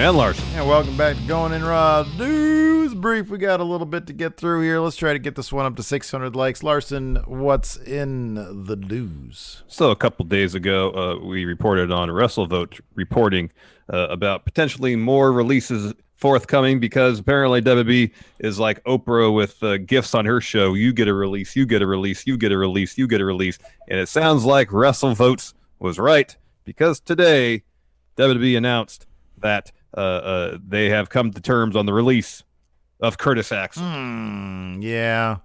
And Larson. And welcome back to Going in Raw News Brief. We got a little bit to get through here. Let's try to get this one up to 600 likes. Larson, what's in the news? So, a couple days ago, uh, we reported on WrestleVote reporting uh, about potentially more releases forthcoming because apparently WB is like Oprah with uh, gifts on her show. You get a release, you get a release, you get a release, you get a release. And it sounds like WrestleVotes was right because today WWE announced that uh, uh, they have come to terms on the release of Curtis Axel. Hmm, yeah.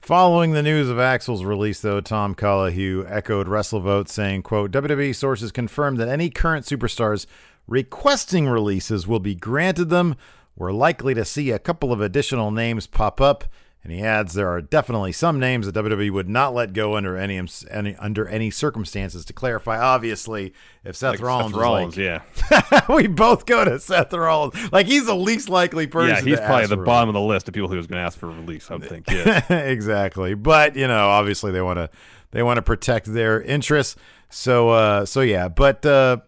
Following the news of Axel's release, though, Tom Colohue echoed WrestleVote, saying, quote, WWE sources confirmed that any current superstars requesting releases will be granted them. We're likely to see a couple of additional names pop up. And he adds there are definitely some names that WWE would not let go under any, any under any circumstances. To clarify, obviously, if Seth Like Rollins, Seth Rollins, like, yeah. we both go to Seth Rollins. Like he's the least likely person. Yeah, he's probably the for bottom of the list of people who was going to ask for a release, I would think. Yeah. exactly. But you know, obviously they want to they want to protect their interests. So uh so yeah, but uh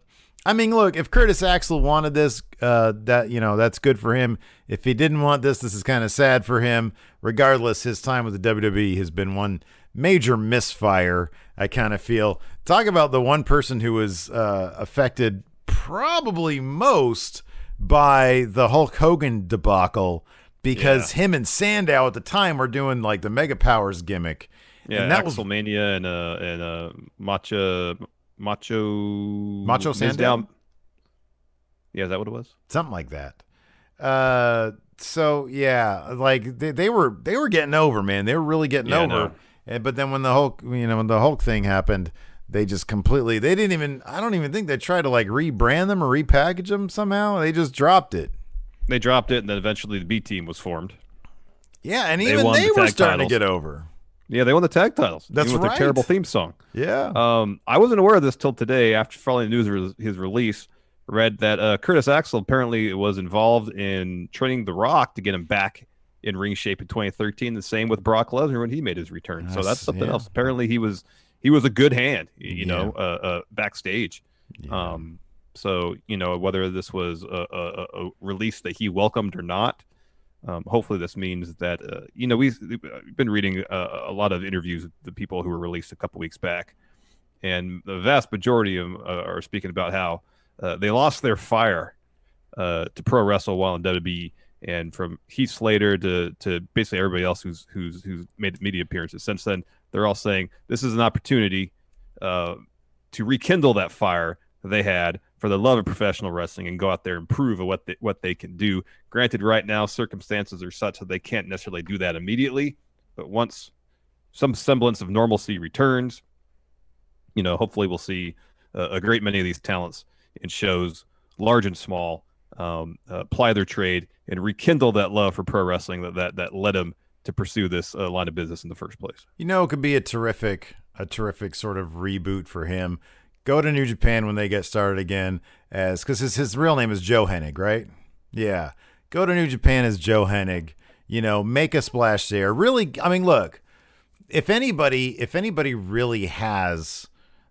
I mean, look, if Curtis Axel wanted this, uh that you know, that's good for him. If he didn't want this, this is kind of sad for him. Regardless, his time with the WWE has been one major misfire. I kind of feel. Talk about the one person who was uh affected probably most by the Hulk Hogan debacle because him and Sandow at the time were doing like the Mega Powers gimmick. Yeah, and that was Axelmania and uh and uh Macho Macho Macho Sandow? Yeah, is that what it was? something like that. Uh, so yeah, like they, they were they were getting over, man. They were really getting Yeah, over. but then when the Hulk, you know, when the Hulk thing happened, they just completely they didn't even. I don't even think they tried to like rebrand them or repackage them somehow. They just dropped it. They dropped it, and then eventually the B team was formed. Yeah, and They even won they the were starting titles. to get over. Yeah, they won the tag titles. That's even with right. their terrible theme song. Yeah. Um, I wasn't aware of this till today after following the news of his release. Read that uh, Curtis Axel apparently was involved in training The Rock to get him back in ring shape in 2013. The same with Brock Lesnar when he made his return. so That's- something yeah. else. Apparently, he was he was a good hand, you Yeah. know, uh, uh, backstage. Yeah. Um, so you know whether this was a, a, a- a release that he welcomed or not. Um, hopefully, this means that uh, you know we've, we've been reading uh, a lot of interviews with the people who were released a couple weeks back, and the vast majority of them uh, are speaking about how uh, they lost their fire uh, to pro wrestle while in WWE, and from Heath Slater to to basically everybody else who's who's who's made media appearances since then, they're all saying this is an opportunity uh, to rekindle that fire they had for the love of professional wrestling and go out there and prove what they, what they can do. Granted, right now circumstances are such that they can't necessarily do that immediately, but once some semblance of normalcy returns, you know, hopefully we'll see uh, a great many of these talents in shows, large and small, um, uh, ply their trade and rekindle that love for pro wrestling that that, that led them to pursue this uh, line of business in the first place. You know, it could be a terrific, a terrific sort of reboot for him. Go to New Japan when they get started again, as because his his real name is Joe Hennig, right? Yeah, go to New Japan as Joe Hennig. You know, make a splash there. Really, I mean, look, if anybody, if anybody really has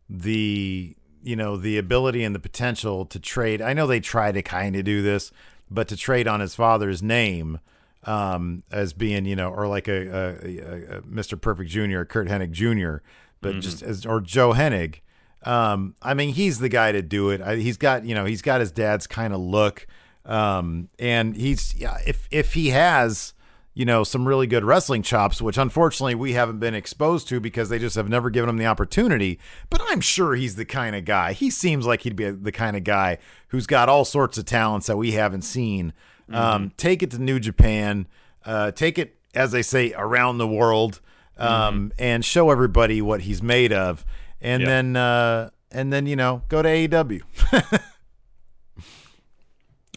the you know the ability and the potential to trade. I know they try to kind of do this, but to trade on his father's name um, as being you know, or like a, a, a Mr. Perfect Jr., Curt Hennig Jr., but mm-hmm. just as or Joe Hennig. Um, I mean, he's the guy to do it. I, he's got you know he's got his dad's kind of look, um, and he's yeah, if if he has you know, some really good wrestling chops, which unfortunately we haven't been exposed to because they just have never given him the opportunity. But I'm sure he's the kind of guy. He seems like he'd be the kind of guy who's got all sorts of talents that we haven't seen. Mm-hmm. Um, take it to New Japan, uh, take it, as they say, around the world, um, mm-hmm. and show everybody what he's made of. And then, uh, and then, you know, go to AEW.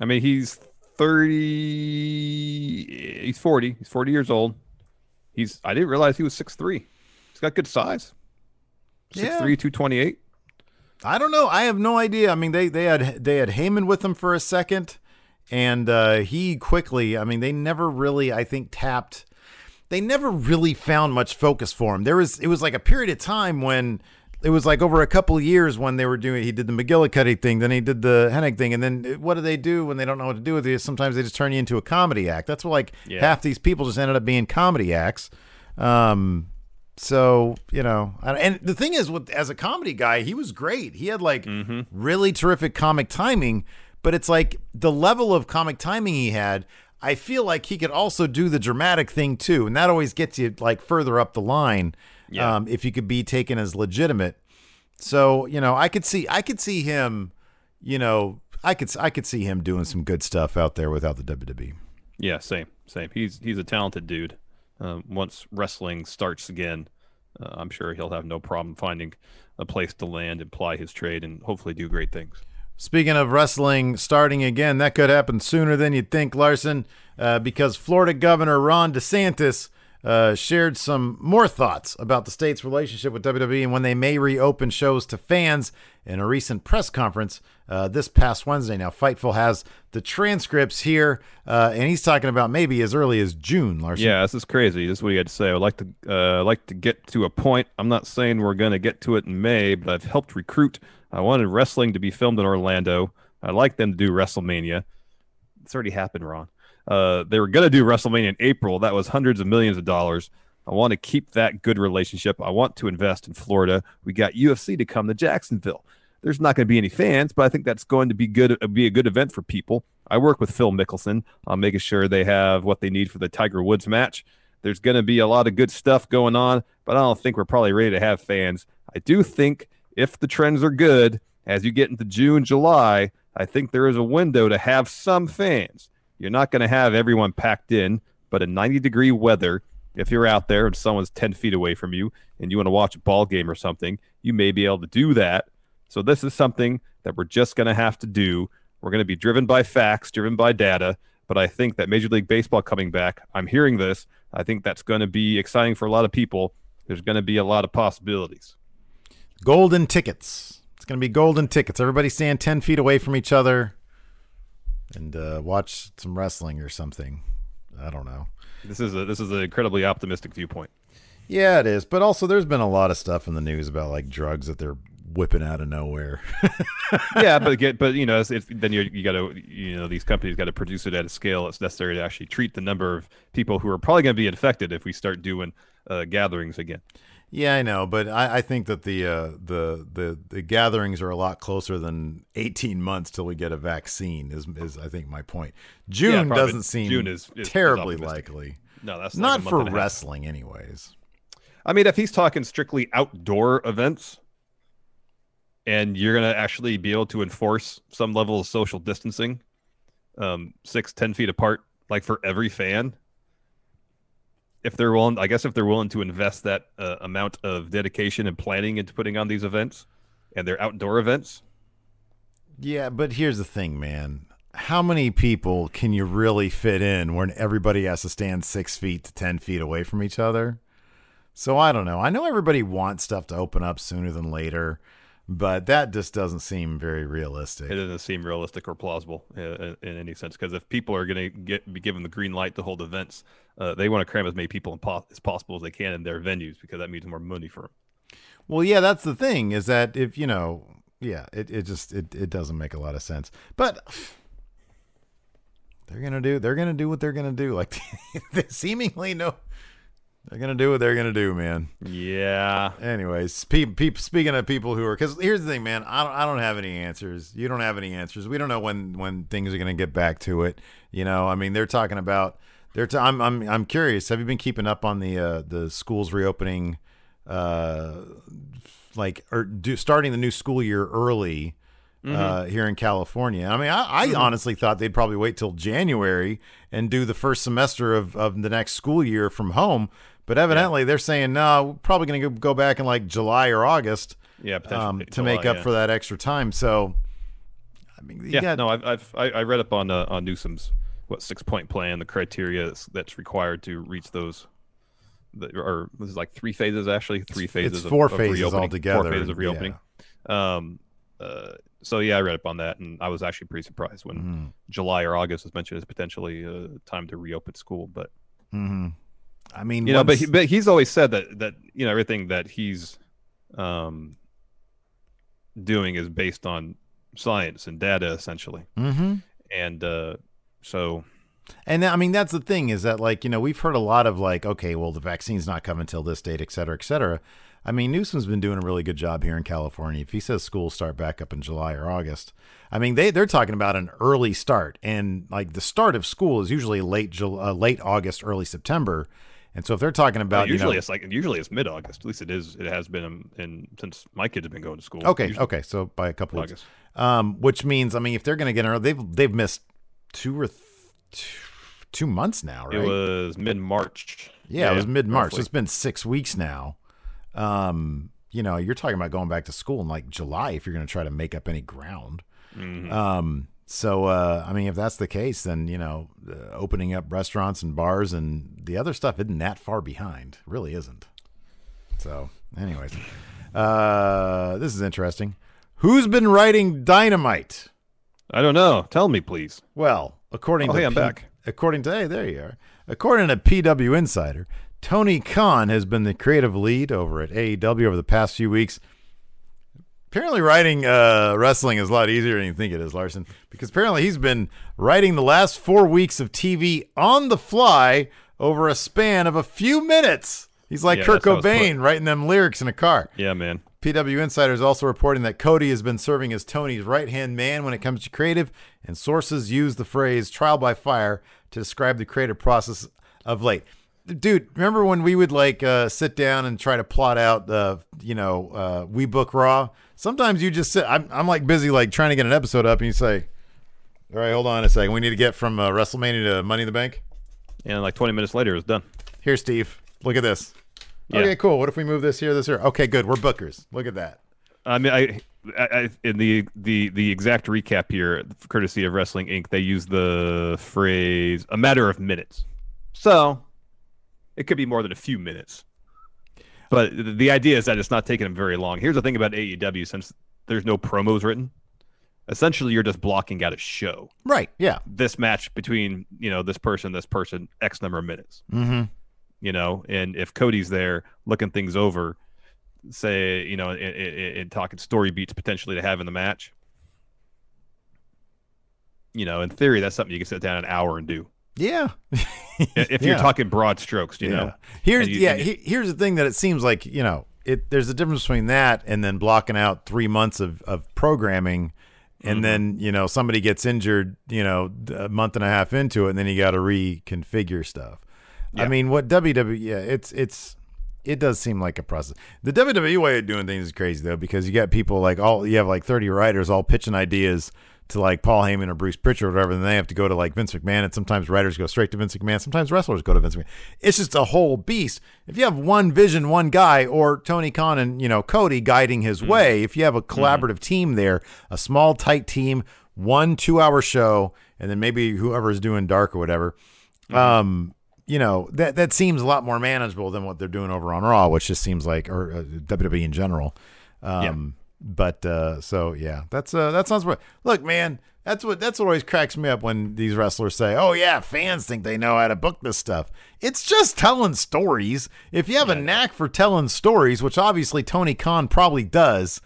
I mean, he's 30 he's 40 he's 40 years old. He's i didn't realize he was six three. he's got good size. 6'3 yeah. 228 i don't know. I have no idea. I mean they they had they had Heyman with them for a second and uh he quickly i mean they never really i think tapped they never really found much focus for him. There was it was like a period of time when it was like over a couple of years when they were doing he did the McGillicutty thing, then he did the Hennig thing, and then what do they do when they don't know what to do with you? Sometimes they just turn you into a comedy act. That's what like yeah. half these people just ended up being comedy acts. Um, so you know, and the thing is, with as a comedy guy, he was great. He had like mm-hmm. really terrific comic timing, but it's like the level of comic timing he had. I feel like he could also do the dramatic thing too, and that always gets you like further up the line yeah. um, if you could be taken as legitimate. So you know, I could see I could see him, you know, I could I could see him doing some good stuff out there without the WWE. Yeah, same, same. He's he's a talented dude. Um, once wrestling starts again, uh, I'm sure he'll have no problem finding a place to land and ply his trade and hopefully do great things. Speaking of wrestling starting again, that could happen sooner than you'd think, Larson, uh, because Florida Governor Ron DeSantis uh, shared some more thoughts about the state's relationship with WWE and when they may reopen shows to fans in a recent press conference uh, this past Wednesday. Now, Fightful has the transcripts here, uh, and he's talking about maybe as early as June. Larson. Yeah, this is crazy. This is what he had to say. I would like to uh, like to get to a point. I'm not saying we're going to get to it in May, but I've helped recruit. I wanted wrestling to be filmed in Orlando. I'd like them to do WrestleMania. It's already happened, Ron. Uh, they were going to do WrestleMania in April. That was hundreds of millions of dollars. I want to keep that good relationship. I want to invest in Florida. We got UFC to come to Jacksonville. There's not going to be any fans, but I think that's going to be good. Uh, be a good event for people. I work with Phil Mickelson on making sure they have what they need for the Tiger Woods match. There's going to be a lot of good stuff going on, but I don't think we're probably ready to have fans. I do think if the trends are good as you get into June, July, I think there is a window to have some fans. You're not going to have everyone packed in, but in 90 degree weather, if you're out there and someone's 10 feet away from you and you want to watch a ball game or something, you may be able to do that. So this is something that we're just going to have to do. We're going to be driven by facts, driven by data. But I think that Major League Baseball coming back, I'm hearing this. I think that's going to be exciting for a lot of people. There's going to be a lot of possibilities. Golden tickets. It's going to be golden tickets. Everybody stand 10 feet away from each other and uh, watch some wrestling or something. I don't know. This is a this is an incredibly optimistic viewpoint. Yeah, it is. But also, there's been a lot of stuff in the news about like drugs that they're whipping out of nowhere. yeah, but get but you know, if, then you you got to you know these companies got to produce it at a scale that's necessary to actually treat the number of people who are probably going to be infected if we start doing uh, gatherings again. Yeah, I know, but I, I think that the uh, the the the gatherings are a lot closer than eighteen months till we get a vaccine. Is is I think my point. June yeah, doesn't seem June is, is terribly is likely. No, that's not like for wrestling, anyways. I mean, if he's talking strictly outdoor events, and you're gonna actually be able to enforce some level of social distancing, um, six ten feet apart, like for every fan, if they're willing, I guess if they're willing to invest that uh, amount of dedication and planning into putting on these events, and they're outdoor events. Yeah, but here's the thing, man. How many people can you really fit in when everybody has to stand six feet to ten feet away from each other? So I don't know. I know everybody wants stuff to open up sooner than later but that just doesn't seem very realistic. It doesn't seem realistic or plausible in, in any sense because if people are going to get be given the green light to hold events, uh, they want to cram as many people as possible as they can in their venues because that means more money for them. Well, yeah, that's the thing is that if you know, yeah, it, it just it, it doesn't make a lot of sense. But they're gonna do they're gonna do what they're gonna do. Like seemingly no, they're gonna do what they're gonna do, man. Yeah. Anyways, pe- pe- speaking of people who are, because here's the thing, man. I don't, I don't have any answers. You don't have any answers. We don't know when when things are gonna get back to it. You know, I mean, they're talking about. They're. T- I'm. I'm. I'm curious. Have you been keeping up on the uh, the schools reopening? Uh, like or do starting the new school year early. Uh, here in California. I mean, I, I honestly thought they'd probably wait till January and do the first semester of, of the next school year from home. But evidently, they're saying no. We're probably going to go back in like July or August Yeah. Potentially um, to July, make up yeah. for that extra time. So, I mean, Yeah. got, no, I've, I've I, I read up on uh, on Newsom's what six point plan, the criteria that's, that's required to reach those. The, or this is like three phases actually, three phases. it's four of phases reopening, altogether, Four phases of yeah. reopening. Um. Uh. So yeah, I read up on that, and I was actually pretty surprised when Mhm. July or August was mentioned as potentially uh, time to reopen school. But Mhm. I mean, you know, but he, but he's always said that that you know everything that he's um doing is based on science and data essentially, Mhm. and uh so And I mean, that's the thing is that, like, you know, we've heard a lot of, like, okay, well, the vaccine's not coming till this date, et cetera, et cetera. I mean, Newsom's been doing a really good job here in California. If he says schools start back up in July or August, I mean, they, they're talking about an early start. And, like, the start of school is usually late, Jul- uh, late August, early September. And so if they're talking about, usually you know, it's like usually it's mid August. At least it is. It has been in, in since my kids have been going to school. okay, Usually okay. So by a couple of August. um, which means, I mean, if they're going to get, an early- they've, they've missed two or th- two, months now, right? It was mid March. Yeah, it was mid March. roughly. It's been six weeks now. Um, you know, you're talking about going back to school in like July if you're going to try to make up any ground. Mhm. Um, so uh, I mean, if that's the case, then you know, uh, opening up restaurants and bars and the other stuff isn't that far behind. It really isn't. So, anyways, uh, this is interesting. Who's been writing Dynamite? I don't know. Tell me, please. Well, according Oh, to hey, I'm P- back. According to hey, there you are. According to PW Insider, Tony Khan has been the creative lead over at AEW over the past few weeks. Apparently, writing uh, wrestling is a lot easier than you think it is, Larson, because apparently he's been writing the last four weeks of TV on the fly over a span of a few minutes. He's like Yeah, Kurt that's how it's Cobain writing them lyrics in a car. Yeah, man. PW Insider is also reporting that Cody has been serving as Tony's right hand man when it comes to creative, and sources use the phrase trial by fire to describe the creative process of late. Dude, remember when we would like uh, sit down and try to plot out the, you know, uh, we book raw? Sometimes you just sit, I'm, I'm like busy like trying to get an episode up, and you say, all right, hold on a second. We need to get from uh, WrestleMania to Money in the Bank. And like 20 minutes later, it's done. Here, Steve, look at this. Yeah. Okay, cool. What if we move this here, this here? Okay, good. We're bookers. Look at that. I mean, I, I, I in the the the exact recap here, courtesy of Wrestling Inc., they use the phrase "a matter of minutes," so it could be more than a few minutes. But the idea is that it's not taking them very long. Here's the thing about AEW: since there's no promos written, essentially you're just blocking out a show. Right. Yeah. This match between you know this person, this person, X number of minutes. Mm-hmm. you know and if cody's there looking things over say you know and, and, and talking story beats potentially to have in the match you know in theory that's something you can sit down an hour and do Yeah. if you're Yeah. talking broad strokes you yeah. know Here's you- yeah. you- here's the thing that it seems like you know it. There's a difference between that and then blocking out three months of of programming, and Mhm. then you know somebody gets injured, you know, a month and a half into it, and then you got to reconfigure stuff. I mean, what WWE? Yeah, it's it's. It does seem like a process. The WWE way of doing things is crazy though, because you got people like all you have like thirty writers all pitching ideas to like Paul Heyman or Bruce Pritchard or whatever, and they have to go to like Vince McMahon, and sometimes writers go straight to Vince McMahon, sometimes wrestlers go to Vince McMahon. It's just a whole beast. If you have one vision, one guy, or Tony Khan and you know Cody guiding his way, if you have a collaborative team there, a small tight team, one two hour show, and then maybe whoever's doing dark or whatever, um, you know that that seems a lot more manageable than what they're doing over on Raw, which just seems like or uh, WWE in general. Um, but uh, so yeah, that's uh, that sounds. Look, man, that's what that's what always cracks me up when these wrestlers say, "Oh yeah, fans think they know how to book this stuff." It's just telling stories. If you have a knack for telling stories, which obviously Tony Khan probably does,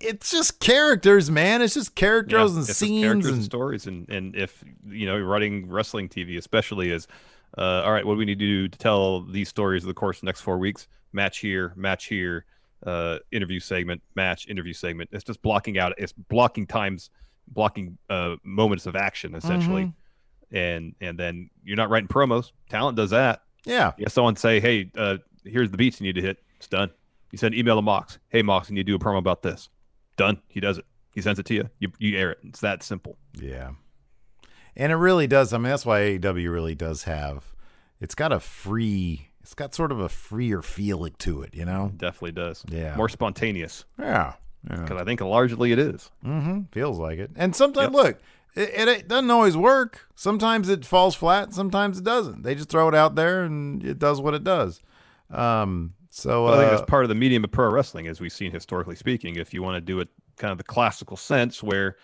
it's just characters, man. It's just characters Yeah, and it's scenes characters and and stories, and and if you know, writing wrestling TV especially is, uh, all right, what do we need to do to tell these stories of the course of the next four weeks? Match here, match here, uh, interview segment, match, interview segment. It's just blocking out. It's blocking times, blocking uh, moments of action essentially, Mm-hmm. and and then you're not writing promos. Talent does that. yeah, You have someone say, hey, uh, here's the beats you need to hit. It's done. You send email to Mox. Hey, Mox, you need to do a promo about this. Done. He does it. He sends it to you. You, you air it. It's that simple. yeah. And it really does. I mean, that's why AEW really does have. It's got a free. It's got sort of a freer feeling to it, you know. Definitely does. Yeah. More spontaneous Yeah. Yeah. because I think largely it is. Mm-hmm. Feels like it. And sometimes, Yep. look, it, it, doesn't always work. Sometimes it falls flat. Sometimes it doesn't. They just throw it out there and it does what it does. Um. So But I think uh, that's part of the medium of pro wrestling, as we've seen historically speaking. If you want to do it kind of the classical sense, where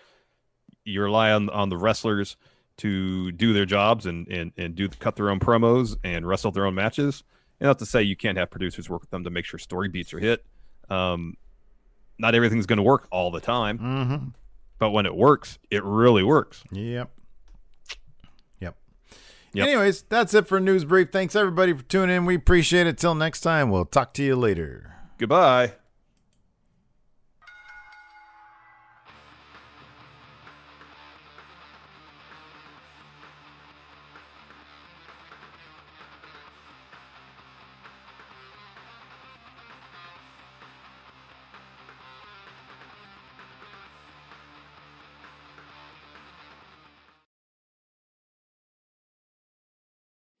you rely on on the wrestlers to do their jobs and and and do cut their own promos and wrestle their own matches. And not to say you can't have producers work with them to make sure story beats are hit. Um, not everything's going to work all the time, mhm. but when it works, it really works. Yep. Yep. Yep. Anyways, that's it for News Brief. Thanks everybody for tuning in. We appreciate it. Till next time, we'll talk to you later. Goodbye.